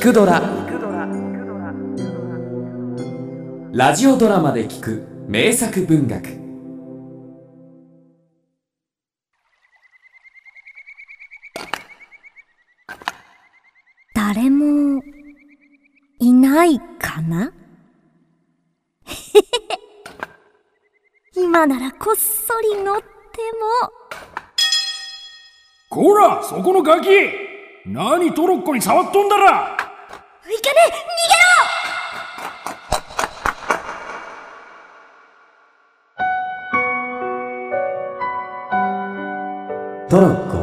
聞くドラ」ラジオドラマで聞く名作文学。誰もいないかな？今ならこっそり乗っても。こらそこのガキ。何トロッコに触っとんだらいかねトロッコ。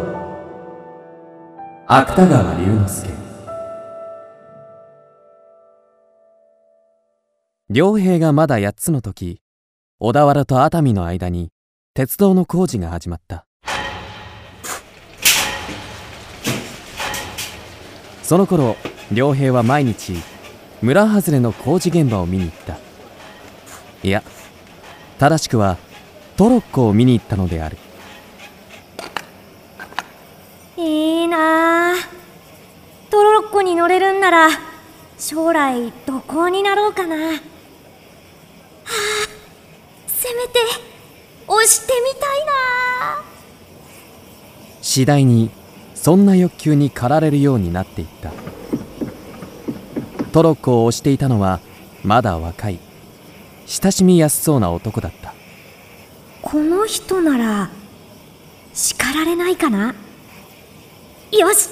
芥川龍之介。良平がまだ8つの時小田原と熱海の間に鉄道の工事が始まった。その頃良平は毎日村外れの工事現場を見に行った。いや正しくはトロッコを見に行ったのである。いいな。あトロッコに乗れるんなら将来どこになろうかな。はあせめて押してみたいな。次第にそんな欲求に駆られるようになっていったトロッコを押していたのはまだ若い親しみやすそうな男だった。この人なら叱られないかな？よし！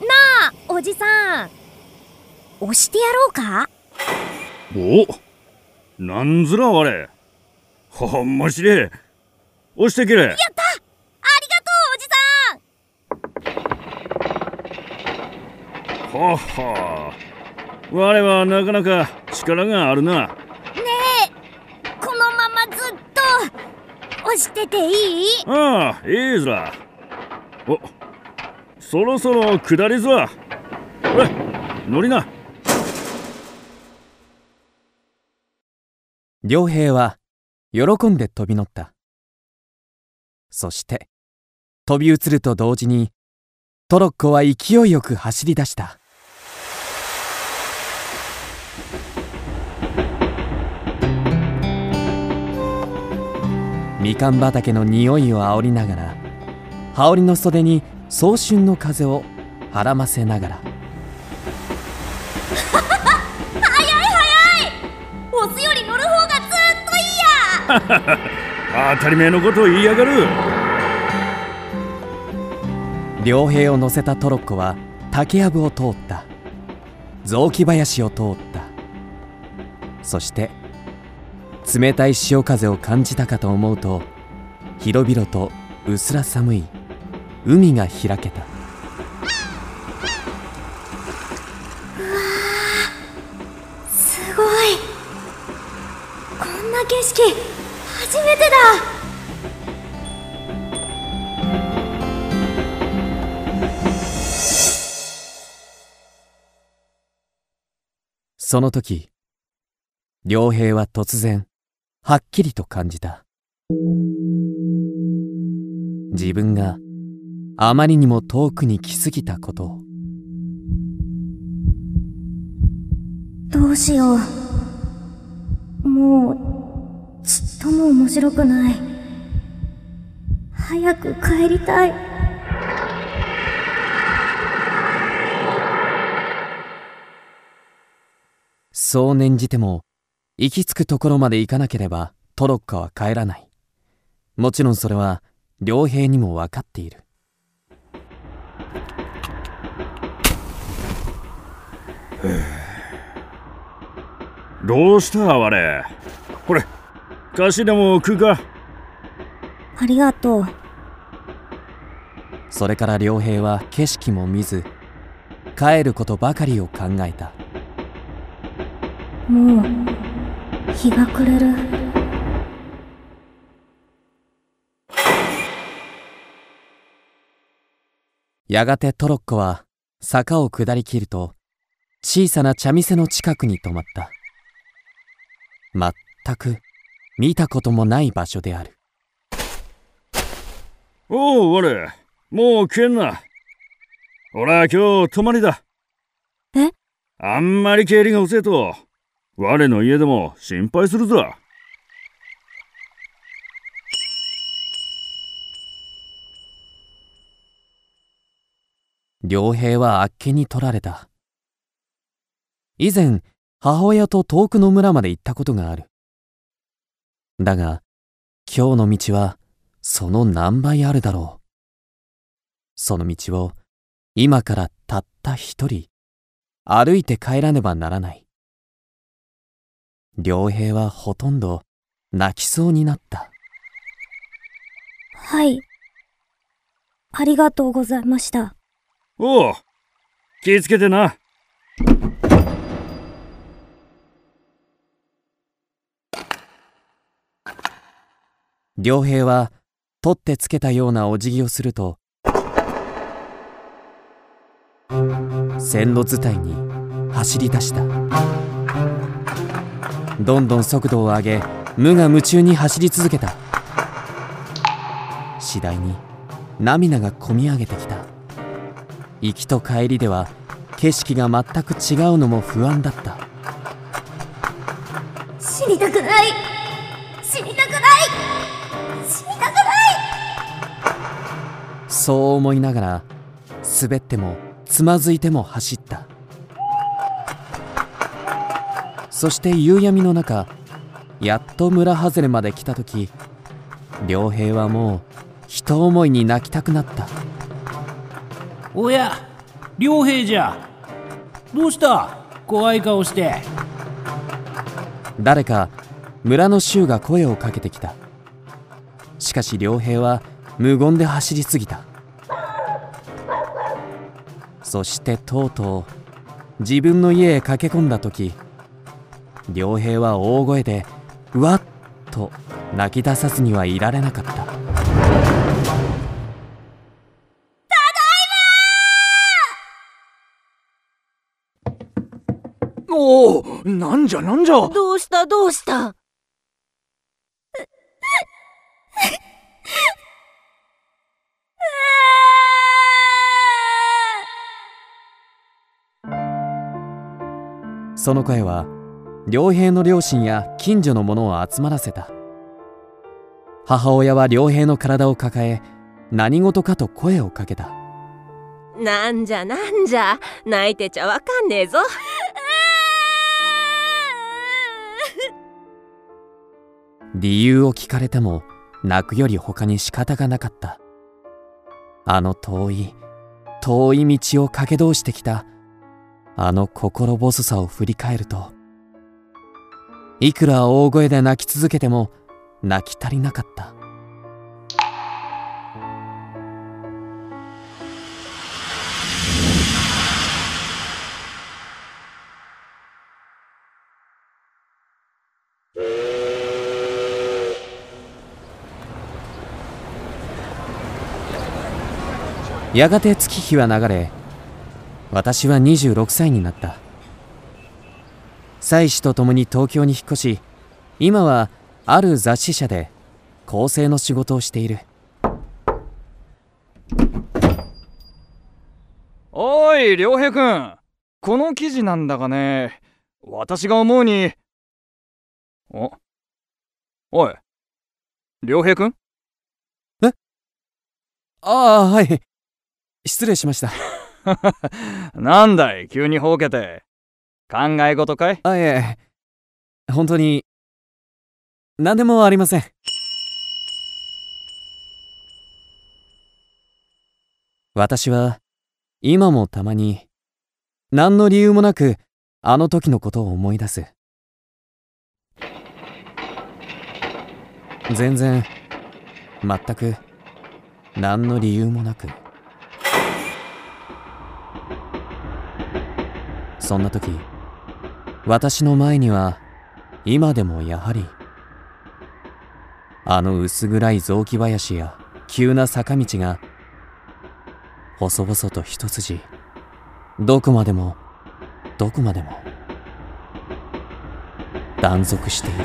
なあおじさん！押してやろうか？おなんずらあれほんましれ。押してけれやったありがとうおじさんはは。我はなかなか力があるな。ねえこのままずっと押してていい？ああいいずらおそろそろ下りずらほれ乗りな。良平は喜んで飛び乗った。そして飛び移ると同時にトロッコは勢いよく走り出したみかん畑の匂いを煽りながら羽織の袖に早春の風をはらませながら。押すより乗る方がずっといいや。当たり前のことを言いやがる。良平を乗せたトロッコは竹やぶを通った。雑木林を通った。そして冷たい潮風を感じたかと思うと広々と薄ら寒い海が開けた。すごい。こんな景色初めてだ。その時良平は突然はっきりと感じた。自分があまりにも遠くに来すぎたことを。どうしよう。もうちっとも面白くない。早く帰りたい。そう念じても行き着くところまで行かなければトロッコは帰らない。もちろんそれは良平にも分かっている。どうした我これ菓子でも食うか？ありがとう。それから良平は景色も見ず帰ることばかりを考えた。もう日が暮れる。やがてトロッコは坂を下りきると小さな茶店の近くに止まった。全く見たこともない場所である。おう我もう帰んな。俺は今日泊まりだ。え？あんまり帰りが遅えと、我の家でも心配するぞ。良平はあっけに取られた。以前、母親と遠くの村まで行ったことがある。だが、今日の道はその何倍あるだろう。その道を今からたった一人歩いて帰らねばならない。良平はほとんど泣きそうになった。はい。ありがとうございました。おう、気ぃつけてな。良平は取ってつけたようなお辞儀をすると線路伝いに走り出したどんどん速度を上げ無我夢中に走り続けた。次第に涙がこみ上げてきた。行きと帰りでは景色が全く違うのも不安だった。死にたくない。死にたくない。死にたくない。そう思いながら滑ってもつまずいても走ったそして夕闇の中やっと村外れまで来た時良平はもう一思いに泣きたくなった。おや良平じゃ。どうした？怖い顔して。誰か村の衆が声をかけてきた。しかし良平は無言で走り過ぎた。そしてとうとう自分の家へ駆け込んだ時良平は大声で「うわっ!」と泣き出さずにはいられなかった。おおなんじゃなんじゃ。どうした？どうした？その声は良平の両親や近所の者を集まらせた。母親は良平の体を抱え何事かと声をかけた。なんじゃなんじゃ泣いてちゃわかんねえぞ。理由を聞かれても泣くより他に仕方がなかった。あの遠い遠い道を駆け通してきた。あの心細さを振り返るといくら大声で泣き続けても泣き足りなかった。やがて月日は流れ私は26歳になった。妻子と共に東京に引っ越し今はある雑誌社で構成の仕事をしている。おい良平くんこの記事なんだがね。私が思うに。おおい良平くんああはい。失礼しました。なんだい急にほうけて考え事かい？あいえ。本当に何でもありません。私は今もたまに何の理由もなくあの時のことを思い出す。全然全く何の理由もなく。そんな時私の前には今でもやはりあの薄暗い雑木林や急な坂道が細々と一筋どこまでもどこまでも断続している。